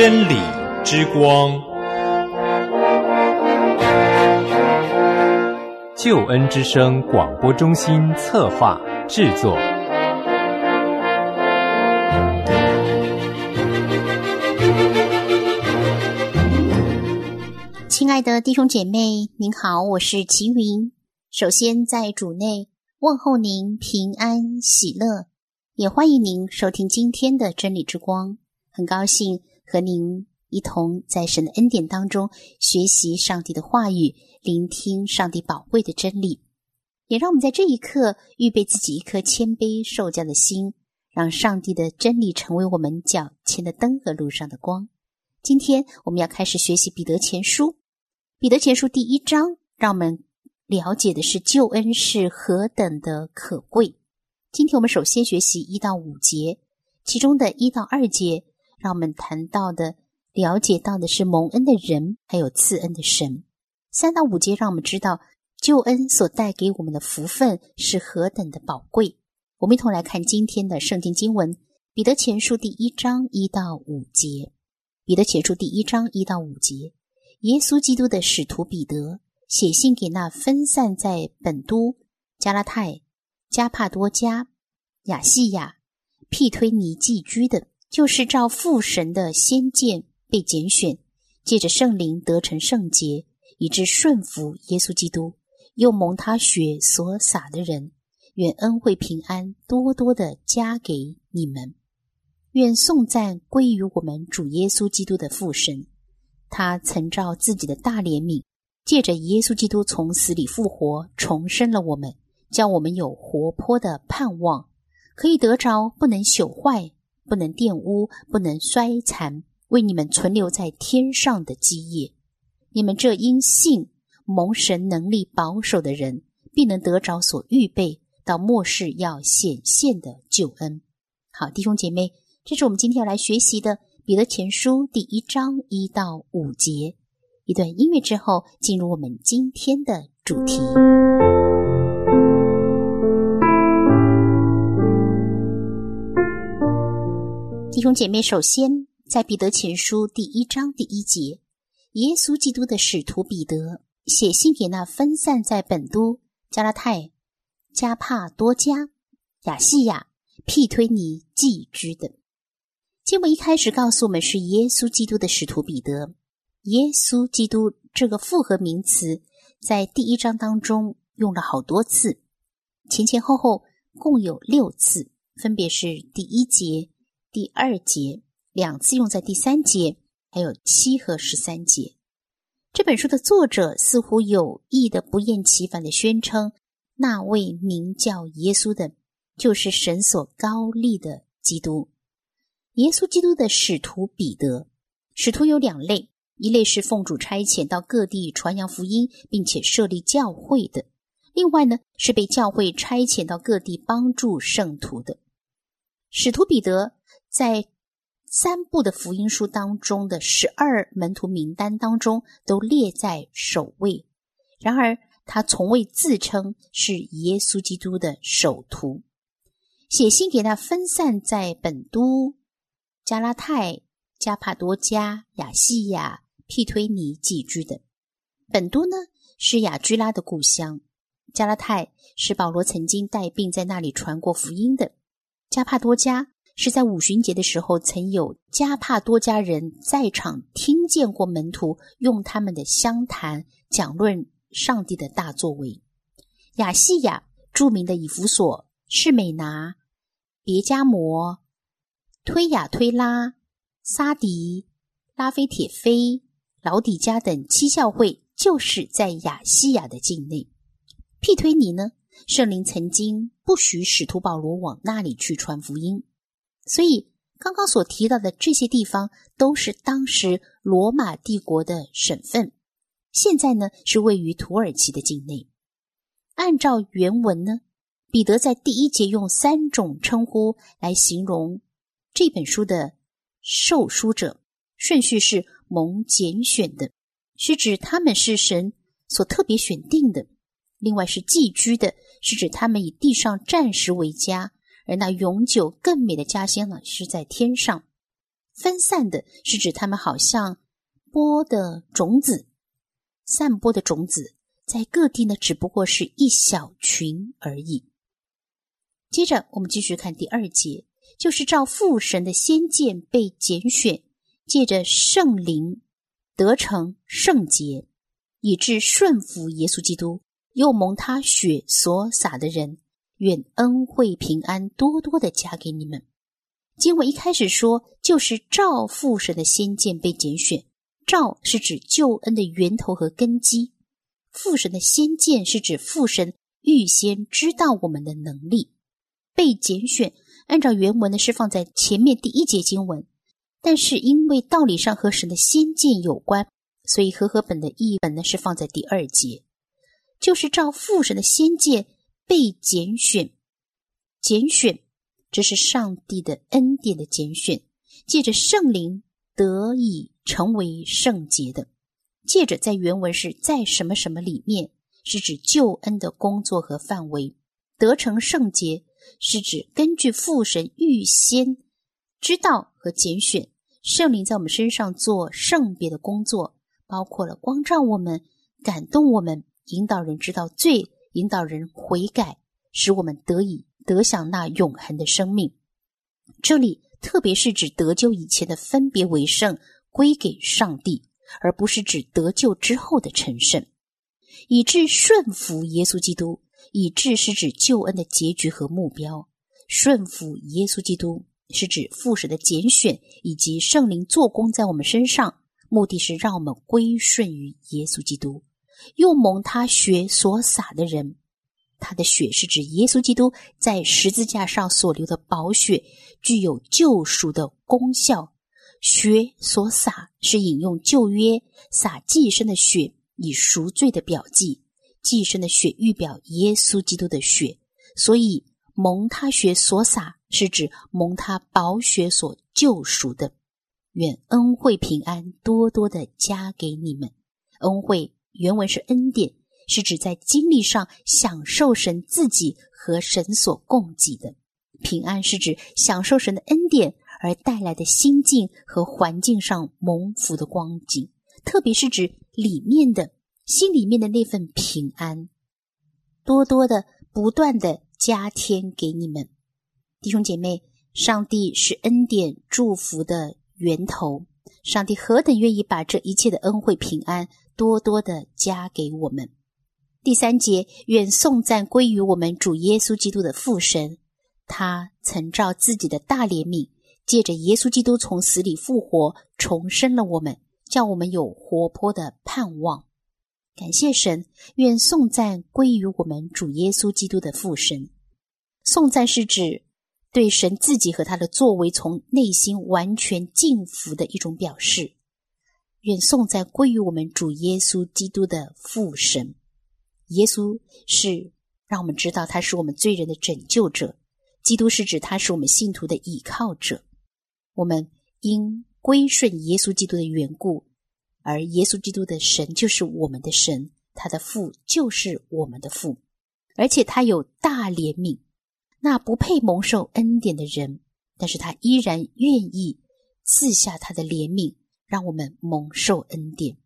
真理之光，救恩之声广播中心策划制作。亲爱的弟兄姐妹，您好，我是齐云。首先在主内问候您平安喜乐，也欢迎您收听今天的真理之光。很高兴和您一同在神的恩典当中学习上帝的话语，聆听上帝宝贵的真理。也让我们在这一刻预备自己一颗谦卑受教的心，让上帝的真理成为我们脚前的灯和路上的光。今天我们要开始学习彼得前书。彼得前书第一章，让我们了解的是救恩是何等的可贵。今天我们首先学习一到五节，其中的一到二节，让我们谈到的、了解到的是蒙恩的人，还有赐恩的神。三到五节让我们知道救恩所带给我们的福分是何等的宝贵。我们一同来看今天的圣经经文：彼得前书第一章一到五节。彼得前书第一章一到五节。耶稣基督的使徒彼得写信给那分散在本都、加拉太、加帕多加、亚细亚、庇推尼寄居的，就是照父神的先见被拣选，借着圣灵得成圣洁，以致顺服耶稣基督，又蒙他血所洒的人，愿恩惠平安多多的加给你们。愿颂赞归于我们主耶稣基督的父神。他曾照自己的大怜悯，借着耶稣基督从死里复活，重生了我们，叫我们有活泼的盼望，可以得着不能朽坏、不能玷污、不能衰残，为你们存留在天上的基业。你们这因信蒙神能力保守的人，必能得着所预备到末世要显现的救恩。好，弟兄姐妹，这是我们今天要来学习的。彼得前书第一章一到五节，一段音乐之后，进入我们今天的主题。弟兄姐妹，首先在彼得前书第一章第一节，耶稣基督的使徒彼得写信给那分散在本都、加拉太、加帕多加、亚细亚、庇推尼寄居的。经文一开始告诉我们是耶稣基督的使徒彼得。耶稣基督这个复合名词在第一章当中用了好多次，前前后后共有六次，分别是第一节、第二节两次用在第三节，还有七和十三节。这本书的作者似乎有意的不厌其烦的宣称，那位名叫耶稣的，就是神所高立的基督。耶稣基督的使徒彼得，使徒有两类，一类是奉主差遣到各地传扬福音，并且设立教会的；另外呢，是被教会差遣到各地帮助圣徒的。使徒彼得在三部的福音书当中的十二门徒名单当中都列在首位，然而他从未自称是耶稣基督的首徒。写信给他分散在本都。加拉太、加帕多加、亚细亚、庇推尼寄居的本都呢，是雅居拉的故乡；加拉太是保罗曾经带病在那里传过福音的；加帕多加是在五旬节的时候曾有加帕多家人在场听见过门徒用他们的相谈讲论上帝的大作为；亚细亚著名的以弗所、士美拿、别加摩。推雅推拉、沙迪、拉菲铁菲、老底加等七教会，就是在亚细亚的境内。庇推尼呢，圣灵曾经不许使徒保罗往那里去传福音，所以刚刚所提到的这些地方，都是当时罗马帝国的省份。现在呢，是位于土耳其的境内。按照原文呢，彼得在第一节用三种称呼来形容。这本书的受书者顺序是蒙拣选的，是指他们是神所特别选定的；另外是寄居的，是指他们以地上暂时为家，而那永久更美的家乡呢是在天上。分散的是指他们好像播的种子，散播的种子在各地呢，只不过是一小群而已。接着我们继续看第二节，就是照父神的先见被拣选，借着圣灵得成圣洁，以致顺服耶稣基督，又蒙他血所洒的人。愿恩惠平安多多的加给你们。经文一开始说，就是照父神的先见被拣选。照是指救恩的源头和根基，父神的先见是指父神预先知道我们的能力。被拣选，按照原文呢是放在前面第一节经文，但是因为道理上和神的先见有关，所以和合本的译本呢是放在第二节，就是照父神的先见。被拣选，拣选，这是上帝的恩典的拣选，借着圣灵得以成为圣洁的。借着在原文是在什么什么里面，是指救恩的工作和范围。得成圣洁是指根据父神预先知道和拣选，圣灵在我们身上做圣别的工作，包括了光照我们、感动我们、引导人知道罪。引导人悔改，使我们得以得享那永恒的生命。这里特别是指得救以前的分别为圣，归给上帝，而不是指得救之后的成圣。以致顺服耶稣基督，以致是指救恩的结局和目标。顺服耶稣基督是指父神的拣选以及圣灵做工在我们身上，目的是让我们归顺于耶稣基督。又蒙他血所洒的人，他的血是指耶稣基督在十字架上所流的宝血，具有救赎的功效。血所洒是引用旧约洒祭牲的血以赎罪的表记，祭牲的血预表耶稣基督的血，所以蒙他血所洒是指蒙他宝血所救赎的。愿恩惠平安多多的加给你们，恩惠。原文是恩典，是指在经历上享受神自己和神所供给的平安，是指享受神的恩典而带来的心境和环境上蒙福的光景，特别是指里面的心里面的那份平安，多多的不断的加添给你们弟兄姐妹。上帝是恩典祝福的源头，上帝何等愿意把这一切的恩惠平安。多多的加给我们。第三节，愿颂赞归于我们主耶稣基督的父神，他曾照自己的大怜悯，借着耶稣基督从死里复活，重生了我们，叫我们有活泼的盼望。感谢神，愿颂赞归于我们主耶稣基督的父神。颂赞是指对神自己和他的作为从内心完全敬服的一种表示。愿颂赞归于我们主耶稣基督的父神。耶稣是让我们知道他是我们罪人的拯救者，基督是指他是我们信徒的倚靠者。我们因归顺耶稣基督的缘故，而耶稣基督的神就是我们的神，他的父就是我们的父，而且他有大怜悯，那不配蒙受恩典的人，但是他依然愿意赐下他的怜悯。让我们蒙受恩典，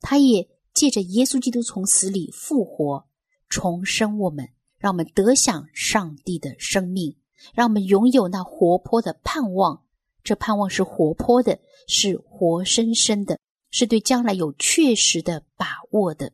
他也借着耶稣基督从死里复活，重生我们，让我们得享上帝的生命，让我们拥有那活泼的盼望。这盼望是活泼的，是活生生的，是对将来有确实的把握的。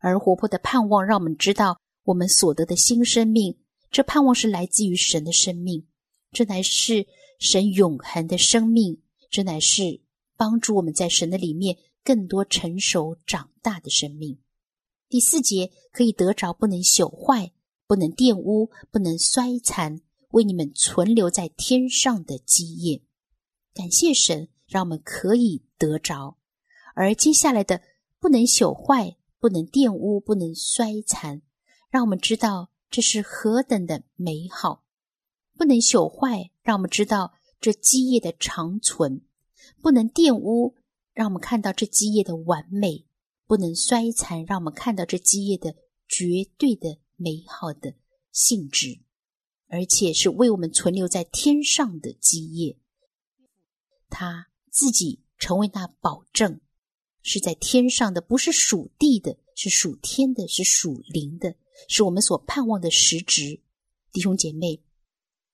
而活泼的盼望，让我们知道我们所得的新生命，这盼望是来自于神的生命，这乃是神永恒的生命，这乃是。帮助我们在神的里面更多成熟长大的生命。第四节可以得着不能朽坏、不能玷污、不能衰残，为你们存留在天上的基业。感谢神，让我们可以得着。而接下来的不能朽坏、不能玷污、不能衰残，让我们知道这是何等的美好。不能朽坏，让我们知道这基业的长存。不能玷污，让我们看到这基业的完美；不能衰残，让我们看到这基业的绝对的美好的性质，而且是为我们存留在天上的基业。他自己成为那保证，是在天上的，不是属地的，是属天的，是属灵的，是我们所盼望的实质。弟兄姐妹，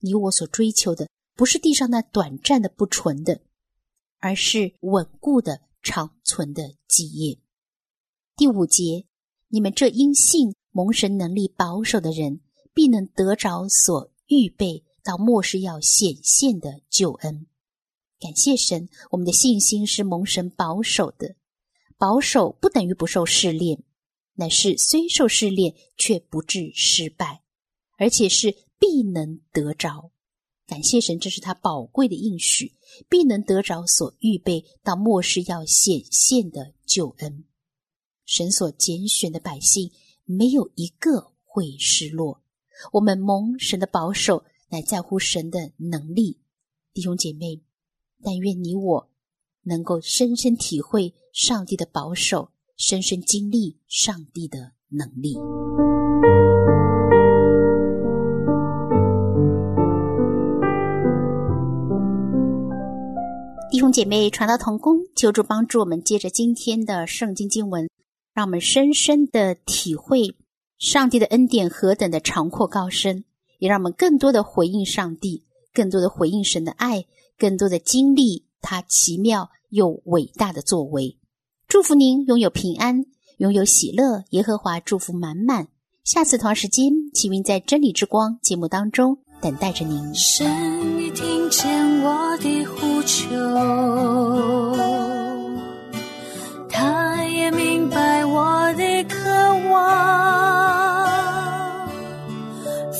你我所追求的，不是地上那短暂的不纯的，而是稳固的长存的基业。第五节，你们这因信蒙神能力保守的人，必能得着所预备到末世要显现的救恩。感谢神，我们的信心是蒙神保守的。保守不等于不受试炼，乃是虽受试炼却不致失败，而且是必能得着。感谢神，这是他宝贵的应许，必能得着所预备到末世要显现的救恩。神所拣选的百姓，没有一个会失落。我们蒙神的保守，乃在乎神的能力。弟兄姐妹，但愿你我。能够深深体会上帝的保守，深深经历上帝的能力。兄姐妹，传道同工，求助帮助我们，接着今天的圣经经文，让我们深深的体会上帝的恩典何等的长阔高深，也让我们更多的回应上帝，更多的回应神的爱，更多的经历。他奇妙又伟大的作为，祝福您拥有平安，拥有喜乐。耶和华祝福满满。下次同时间，启云在真理之光节目当中等待着您。神已听见我的求，他也明白我的渴望，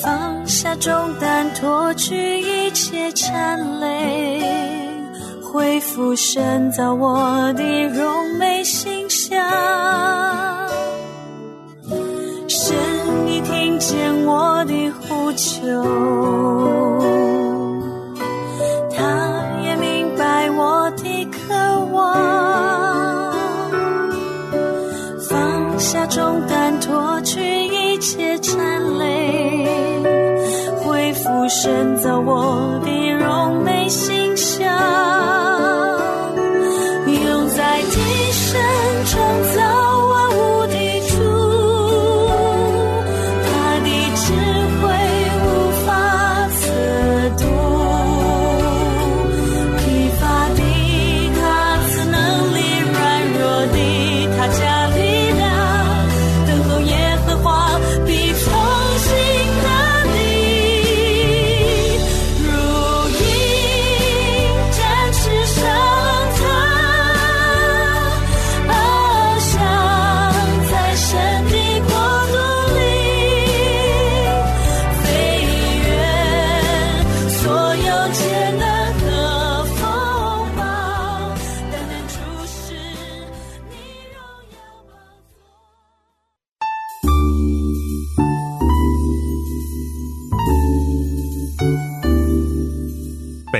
放下重担，脱去一切缠累。恢复深造我的柔美形象，神你听见我的呼求，下重担，脱去一切尘累，恢复深造我的柔美形象。